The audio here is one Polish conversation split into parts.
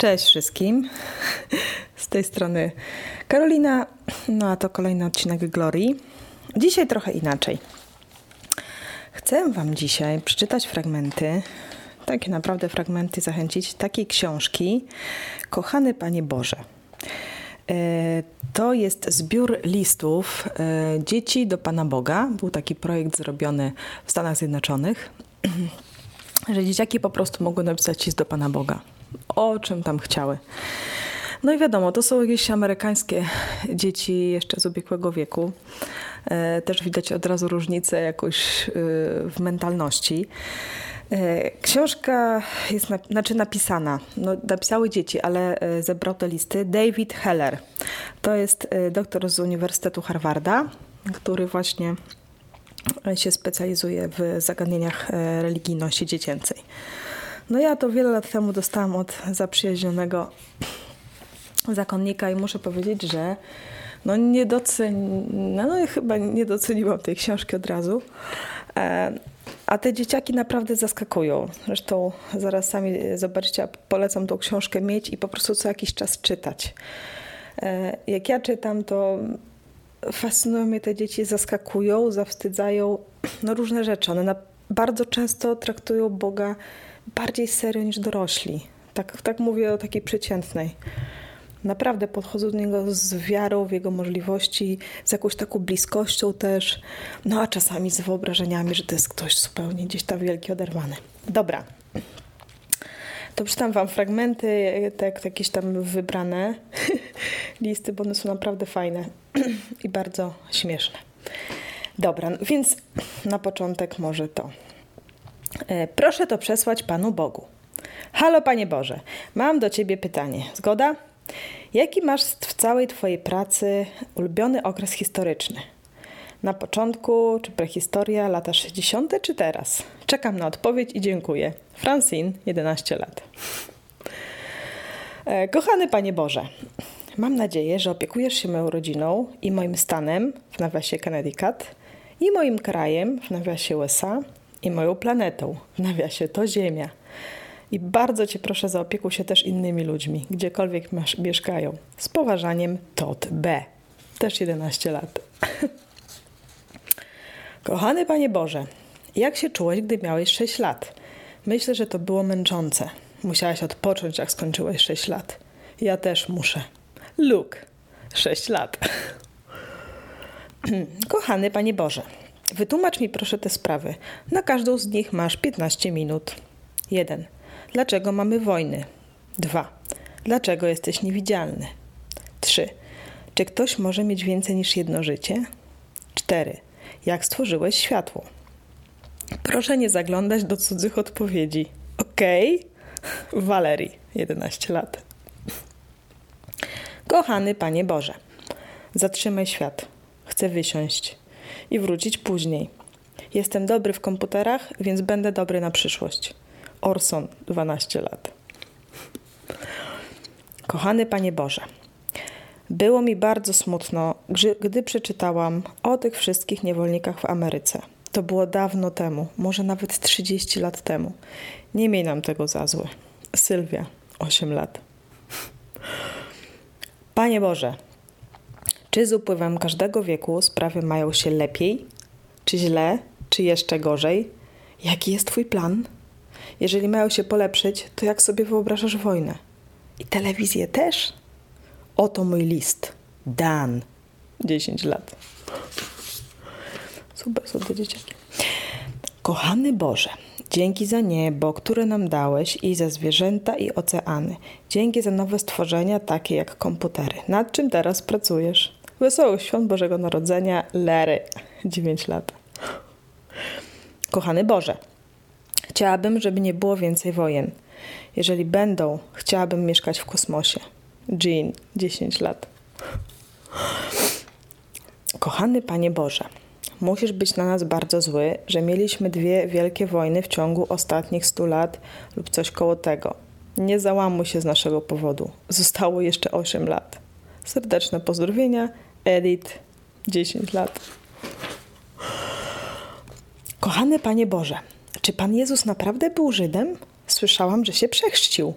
Cześć wszystkim. Z tej strony Karolina, no a to kolejny odcinek Glorii. Dzisiaj trochę inaczej. Chcę Wam dzisiaj przeczytać fragmenty, takie naprawdę fragmenty, zachęcić takiej książki Kochany Panie Boże. E, to jest zbiór listów e, dzieci do Pana Boga. Był taki projekt zrobiony w Stanach Zjednoczonych, że dzieciaki po prostu mogły napisać list do Pana Boga o czym tam chciały. No i wiadomo, to są jakieś amerykańskie dzieci jeszcze z ubiegłego wieku. E, też widać od razu różnicę jakoś e, w mentalności. E, książka jest na, znaczy napisana, no, napisały dzieci, ale zebrał te listy David Heller. To jest doktor z Uniwersytetu Harvarda, który właśnie się specjalizuje w zagadnieniach religijności dziecięcej. No ja to wiele lat temu dostałam od zaprzyjaźnionego zakonnika i muszę powiedzieć, że no nie no, no chyba nie doceniłam tej książki od razu. E, a te dzieciaki naprawdę zaskakują. Zresztą zaraz sami zobaczycie, polecam tą książkę mieć i po prostu co jakiś czas czytać. E, jak ja czytam, to fascynują mnie te dzieci, zaskakują, zawstydzają no różne rzeczy. One na, bardzo często traktują Boga bardziej serio niż dorośli. Tak, tak mówię o takiej przeciętnej. Naprawdę podchodzą do niego z wiarą w jego możliwości, z jakąś taką bliskością też, no a czasami z wyobrażeniami, że to jest ktoś zupełnie gdzieś tam wielki, oderwany. Dobra. To przeczytam Wam fragmenty, tak, jakieś tam wybrane listy, bo one są naprawdę fajne i bardzo śmieszne. Dobra, więc na początek może to. E, proszę to przesłać Panu Bogu. Halo, Panie Boże, mam do Ciebie pytanie. Zgoda? Jaki masz w całej Twojej pracy ulubiony okres historyczny? Na początku, czy prehistoria, lata 60., czy teraz? Czekam na odpowiedź i dziękuję. Francine, 11 lat. E, kochany Panie Boże, mam nadzieję, że opiekujesz się moją rodziną i moim stanem w nawiasie Connecticut i moim krajem w nawiasie USA i moją planetą, w nawiasie to Ziemia. I bardzo Cię proszę, zaopiekuj się też innymi ludźmi, gdziekolwiek masz, mieszkają. Z poważaniem Tot B. Też 11 lat. Kochany Panie Boże, jak się czułeś, gdy miałeś 6 lat? Myślę, że to było męczące. Musiałaś odpocząć, jak skończyłeś 6 lat. Ja też muszę. Luke, 6 lat. Kochany Panie Boże, Wytłumacz mi proszę te sprawy. Na każdą z nich masz 15 minut. 1. Dlaczego mamy wojny? 2. Dlaczego jesteś niewidzialny? 3. Czy ktoś może mieć więcej niż jedno życie? 4. Jak stworzyłeś światło? Proszę nie zaglądać do cudzych odpowiedzi. Okay? Walerii, 11 lat. Kochany Panie Boże, zatrzymaj świat. Chcę wysiąść i wrócić później. Jestem dobry w komputerach, więc będę dobry na przyszłość. Orson, 12 lat. Kochany Panie Boże, było mi bardzo smutno, gdy przeczytałam o tych wszystkich niewolnikach w Ameryce. To było dawno temu, może nawet 30 lat temu. Nie miej nam tego za złe. Sylwia, 8 lat. Panie Boże, czy z upływem każdego wieku sprawy mają się lepiej, czy źle, czy jeszcze gorzej? Jaki jest Twój plan? Jeżeli mają się polepszyć, to jak sobie wyobrażasz wojnę? I telewizję też? Oto mój list. Dan. 10 lat. Super są te dzieciaki. Kochany Boże, dzięki za niebo, które nam dałeś i za zwierzęta i oceany. Dzięki za nowe stworzenia, takie jak komputery. Nad czym teraz pracujesz? Wesołych świąt Bożego Narodzenia, Lery, 9 lat. Kochany Boże, chciałabym, żeby nie było więcej wojen. Jeżeli będą, chciałabym mieszkać w kosmosie. Jean, 10 lat. Kochany Panie Boże, musisz być na nas bardzo zły, że mieliśmy dwie wielkie wojny w ciągu ostatnich 100 lat lub coś koło tego. Nie załamuj się z naszego powodu. Zostało jeszcze 8 lat. Serdeczne pozdrowienia, Edith, 10 lat. Kochany Panie Boże, czy Pan Jezus naprawdę był Żydem? Słyszałam, że się przechrzcił.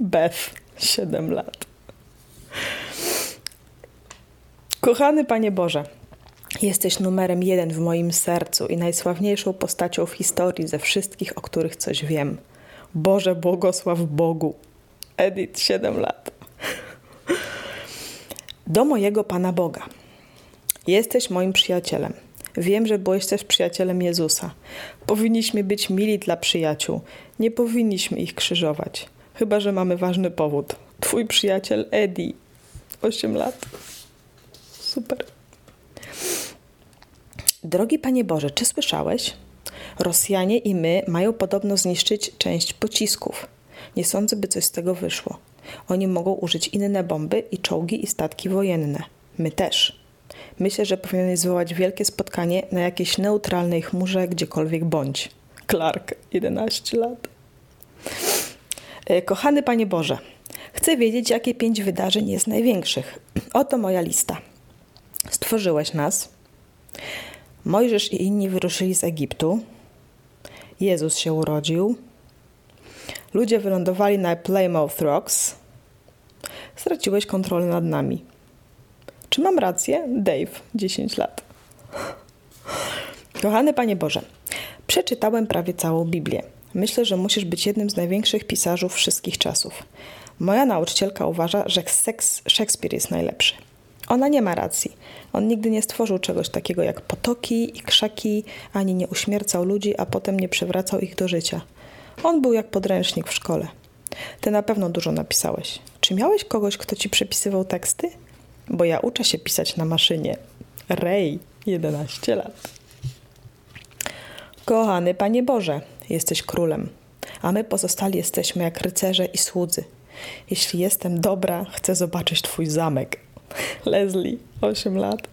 Beth, 7 lat. Kochany Panie Boże, jesteś numerem jeden w moim sercu i najsławniejszą postacią w historii ze wszystkich, o których coś wiem. Boże, błogosław Bogu. Edith, 7 lat. Do mojego Pana Boga. Jesteś moim przyjacielem. Wiem, że byłeś też przyjacielem Jezusa. Powinniśmy być mili dla przyjaciół. Nie powinniśmy ich krzyżować. Chyba, że mamy ważny powód. Twój przyjaciel Eddie. 8 lat. Super. Drogi Panie Boże, czy słyszałeś? Rosjanie i my mają podobno zniszczyć część pocisków. Nie sądzę, by coś z tego wyszło. Oni mogą użyć inne bomby i czołgi i statki wojenne. My też. Myślę, że powinieneś zwołać wielkie spotkanie na jakiejś neutralnej chmurze gdziekolwiek bądź. Clark, 11 lat. E, kochany Panie Boże, chcę wiedzieć, jakie pięć wydarzeń jest największych. Oto moja lista. Stworzyłeś nas. Mojżesz i inni wyruszyli z Egiptu. Jezus się urodził. Ludzie wylądowali na Plymouth Rocks. Straciłeś kontrolę nad nami. Czy mam rację? Dave, 10 lat. Kochany Panie Boże, przeczytałem prawie całą Biblię. Myślę, że musisz być jednym z największych pisarzów wszystkich czasów. Moja nauczycielka uważa, że Szekspir jest najlepszy. Ona nie ma racji. On nigdy nie stworzył czegoś takiego jak potoki i krzaki, ani nie uśmiercał ludzi, a potem nie przywracał ich do życia. On był jak podręcznik w szkole. Ty na pewno dużo napisałeś. Czy miałeś kogoś, kto ci przepisywał teksty? Bo ja uczę się pisać na maszynie. Rej, 11 lat. Kochany Panie Boże, jesteś królem, a my pozostali jesteśmy jak rycerze i słudzy. Jeśli jestem dobra, chcę zobaczyć Twój zamek. Leslie, 8 lat.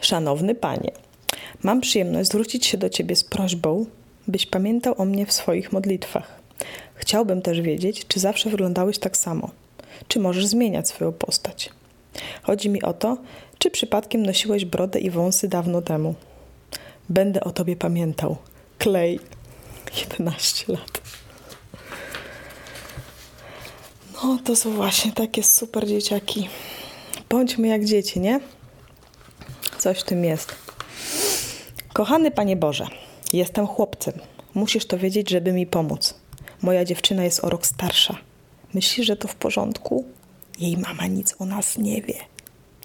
Szanowny Panie, mam przyjemność zwrócić się do Ciebie z prośbą, byś pamiętał o mnie w swoich modlitwach. Chciałbym też wiedzieć, czy zawsze wyglądałeś tak samo, czy możesz zmieniać swoją postać. Chodzi mi o to, czy przypadkiem nosiłeś brodę i wąsy dawno temu. Będę o tobie pamiętał. Clay, 11 lat. No, to są właśnie takie super dzieciaki. Bądźmy jak dzieci, nie? Coś w tym jest. Kochany Panie Boże, jestem chłopcem. Musisz to wiedzieć, żeby mi pomóc. Moja dziewczyna jest o rok starsza. Myślisz, że to w porządku? Jej mama nic o nas nie wie.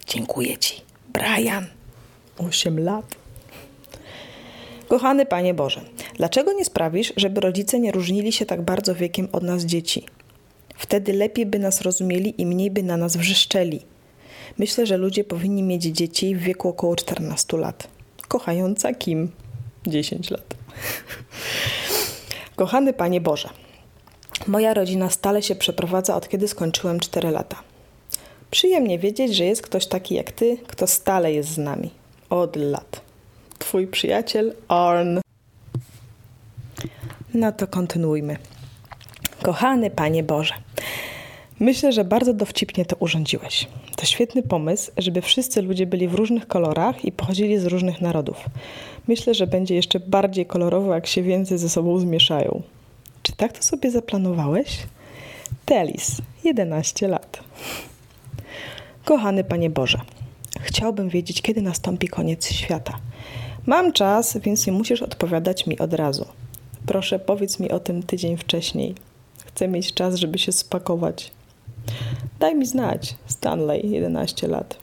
Dziękuję Ci. Brian. Osiem lat. Kochany Panie Boże, dlaczego nie sprawisz, żeby rodzice nie różnili się tak bardzo wiekiem od nas dzieci? Wtedy lepiej by nas rozumieli i mniej by na nas wrzeszczeli. Myślę, że ludzie powinni mieć dzieci w wieku około 14 lat. Kochająca Kim? 10 lat. Kochany Panie Boże, moja rodzina stale się przeprowadza od kiedy skończyłem 4 lata. Przyjemnie wiedzieć, że jest ktoś taki jak ty, kto stale jest z nami. Od lat. Twój przyjaciel Arn. No to kontynuujmy. Kochany Panie Boże, myślę, że bardzo dowcipnie to urządziłeś. To świetny pomysł, żeby wszyscy ludzie byli w różnych kolorach i pochodzili z różnych narodów. Myślę, że będzie jeszcze bardziej kolorowo, jak się więcej ze sobą zmieszają. Czy tak to sobie zaplanowałeś? Telis, 11 lat. Kochany Panie Boże, chciałbym wiedzieć, kiedy nastąpi koniec świata. Mam czas, więc nie musisz odpowiadać mi od razu. Proszę, powiedz mi o tym tydzień wcześniej. Chcę mieć czas, żeby się spakować. Daj mi znać, Stanley, 11 lat.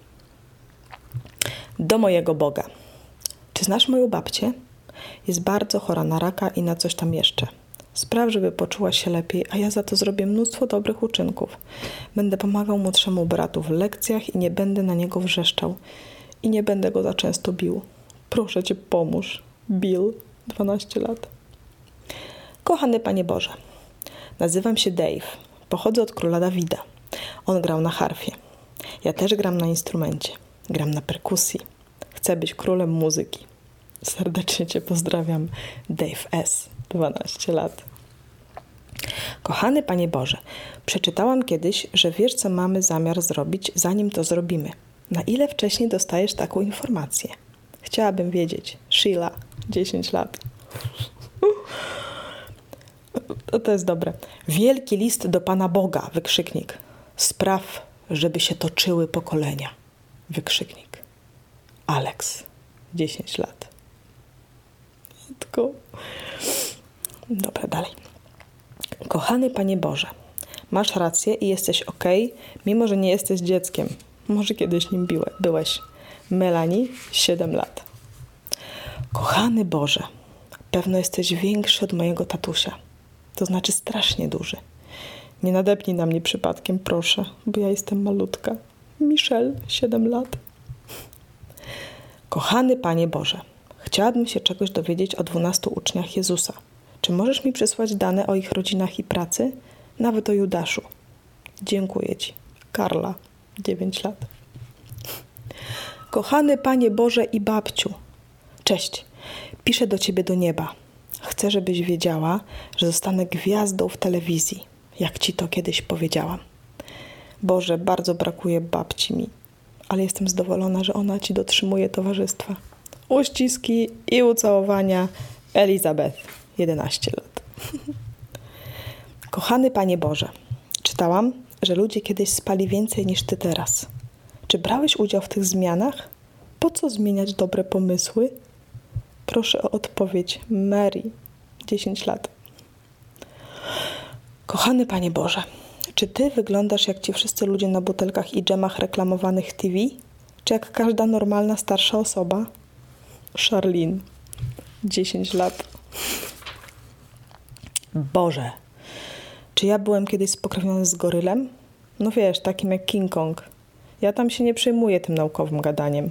Do mojego Boga. Czy znasz moją babcię? Jest bardzo chora na raka i na coś tam jeszcze. Spraw, żeby poczuła się lepiej, a ja za to zrobię mnóstwo dobrych uczynków. Będę pomagał młodszemu bratu w lekcjach i nie będę na niego wrzeszczał. I nie będę go za często bił. Proszę cię, pomóż. Bill, 12 lat. Kochany Panie Boże, nazywam się Dave. Pochodzę od króla Dawida. On grał na harfie. Ja też gram na instrumencie. Gram na perkusji. Chcę być królem muzyki. Serdecznie Cię pozdrawiam. Dave S. 12 lat. Kochany Panie Boże, przeczytałam kiedyś, że wiesz, co mamy zamiar zrobić, zanim to zrobimy. Na ile wcześniej dostajesz taką informację? Chciałabym wiedzieć. Sheila, 10 lat. to jest dobre. Wielki list do Pana Boga, wykrzyknik. Spraw, żeby się toczyły pokolenia, wykrzyknik. Alex, 10 lat. Tylko. Dobra, dalej. Kochany Panie Boże, masz rację i jesteś ok, mimo że nie jesteś dzieckiem. Może kiedyś nim byłeś. Melanie, 7 lat. Kochany Boże, pewno jesteś większy od mojego tatusia. To znaczy strasznie duży. Nie nadepnij na mnie przypadkiem, proszę, bo ja jestem malutka. Michelle, 7 lat. Kochany Panie Boże, chciałabym się czegoś dowiedzieć o dwunastu uczniach Jezusa. Czy możesz mi przysłać dane o ich rodzinach i pracy? Nawet o Judaszu. Dziękuję Ci. Karla, 9 lat. Kochany Panie Boże i babciu, cześć. Piszę do Ciebie do nieba. Chcę, żebyś wiedziała, że zostanę gwiazdą w telewizji, jak Ci to kiedyś powiedziałam. Boże, bardzo brakuje babci mi, ale jestem zadowolona, że ona Ci dotrzymuje towarzystwa. Uściski i ucałowania Elizabeth, 11 lat. Kochany Panie Boże, czytałam, że ludzie kiedyś spali więcej niż Ty teraz. Czy brałeś udział w tych zmianach? Po co zmieniać dobre pomysły? Proszę o odpowiedź. Mary, 10 lat. Kochany Panie Boże, czy Ty wyglądasz jak ci wszyscy ludzie na butelkach i dżemach reklamowanych TV? Czy jak każda normalna starsza osoba? Charlene, 10 lat. Boże, czy ja byłem kiedyś spokrewniony z gorylem? No wiesz, takim jak King Kong. Ja tam się nie przejmuję tym naukowym gadaniem.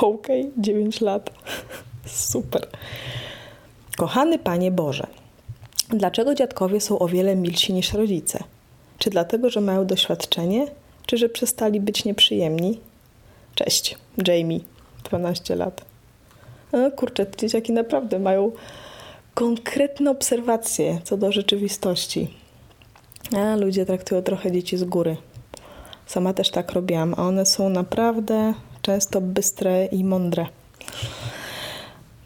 Okej, okay, 9 lat. Super. Kochany Panie Boże, dlaczego dziadkowie są o wiele milsi niż rodzice? Czy dlatego, że mają doświadczenie, czy że przestali być nieprzyjemni? Cześć, Jamie, 12 lat. No, kurczę, dzieciaki naprawdę mają konkretne obserwacje co do rzeczywistości. A ludzie traktują trochę dzieci z góry. Sama też tak robiłam, a one są naprawdę często bystre i mądre.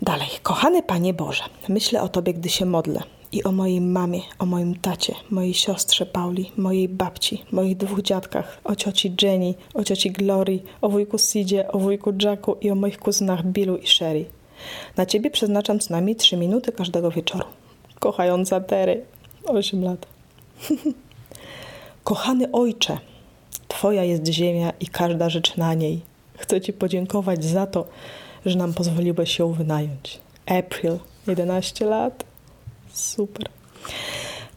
Dalej, kochany Panie Boże, myślę o Tobie, gdy się modlę. I o mojej mamie, o moim tacie, mojej siostrze Pauli, mojej babci, moich dwóch dziadkach, o cioci Jenny, o cioci Glory, o wujku Sidzie, o wujku Jacku i o moich kuzynach Billu i Sherry. Na Ciebie przeznaczam co najmniej trzy minuty każdego wieczoru. Kochająca Tery, 8 lat. Kochany Ojcze, Twoja jest ziemia i każda rzecz na niej. Chcę Ci podziękować za to, że nam pozwoliłeś ją wynająć. April, 11 lat. Super.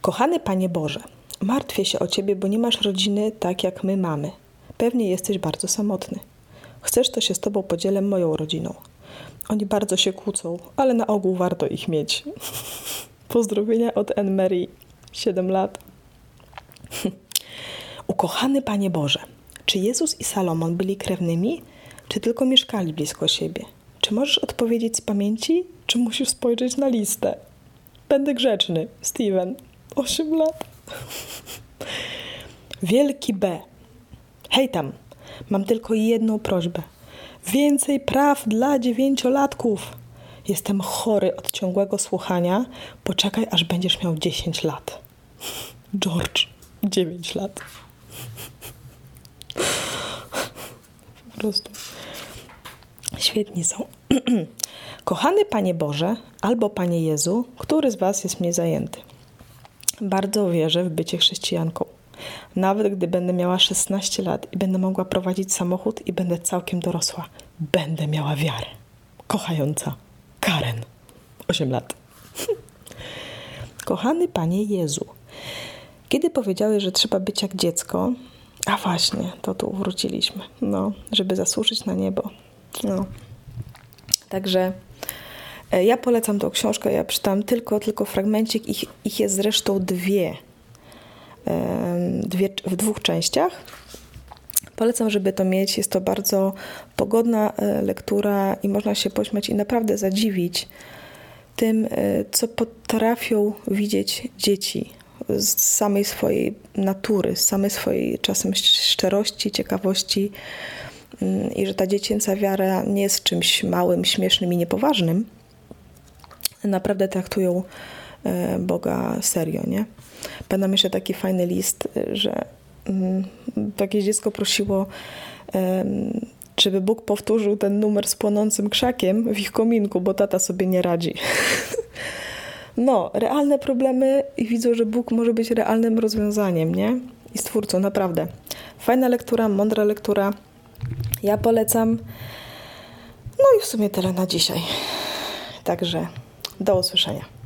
Kochany Panie Boże, martwię się o Ciebie, bo nie masz rodziny tak jak my mamy. Pewnie jesteś bardzo samotny. Chcesz, to się z Tobą podzielę moją rodziną. Oni bardzo się kłócą, ale na ogół warto ich mieć. Pozdrowienia od Anne Mary, 7 lat. Ukochany Panie Boże, czy Jezus i Salomon byli krewnymi, czy tylko mieszkali blisko siebie? Czy możesz odpowiedzieć z pamięci, czy musisz spojrzeć na listę? Będę grzeczny. Steven, 8 lat. Wielki B. Hej tam, mam tylko jedną prośbę. Więcej praw dla dziewięciolatków. Jestem chory od ciągłego słuchania. Poczekaj, aż będziesz miał 10 lat. George, 9 lat. Po prostu. Świetni są. Kochany Panie Boże, albo Panie Jezu, który z Was jest mnie zajęty? Bardzo wierzę w bycie chrześcijanką. Nawet gdy będę miała 16 lat i będę mogła prowadzić samochód i będę całkiem dorosła, będę miała wiarę. Kochająca Karen, 8 lat. Kochany Panie Jezu, kiedy powiedziałeś, że trzeba być jak dziecko, a właśnie, to tu wróciliśmy, no, żeby zasłużyć na niebo. No. Także e, ja polecam tą książkę, ja czytam tylko, tylko fragmencik, ich, ich jest zresztą dwie, dwie w dwóch częściach. Polecam, żeby to mieć. Jest to bardzo pogodna e, lektura i można się pośmiać i naprawdę zadziwić tym, e, co potrafią widzieć dzieci z samej swojej natury, z samej swojej czasem szczerości, ciekawości mm, i że ta dziecięca wiara nie jest czymś małym, śmiesznym i niepoważnym. Naprawdę traktują Boga serio, nie? Pamiętam jeszcze taki fajny list, że mm, jakieś dziecko prosiło, żeby Bóg powtórzył ten numer z płonącym krzakiem w ich kominku, bo tata sobie nie radzi. No, realne problemy i widzą, że Bóg może być realnym rozwiązaniem, nie? I stwórcą, naprawdę. Fajna lektura, mądra lektura. Ja polecam. No i w sumie tyle na dzisiaj. Także do usłyszenia.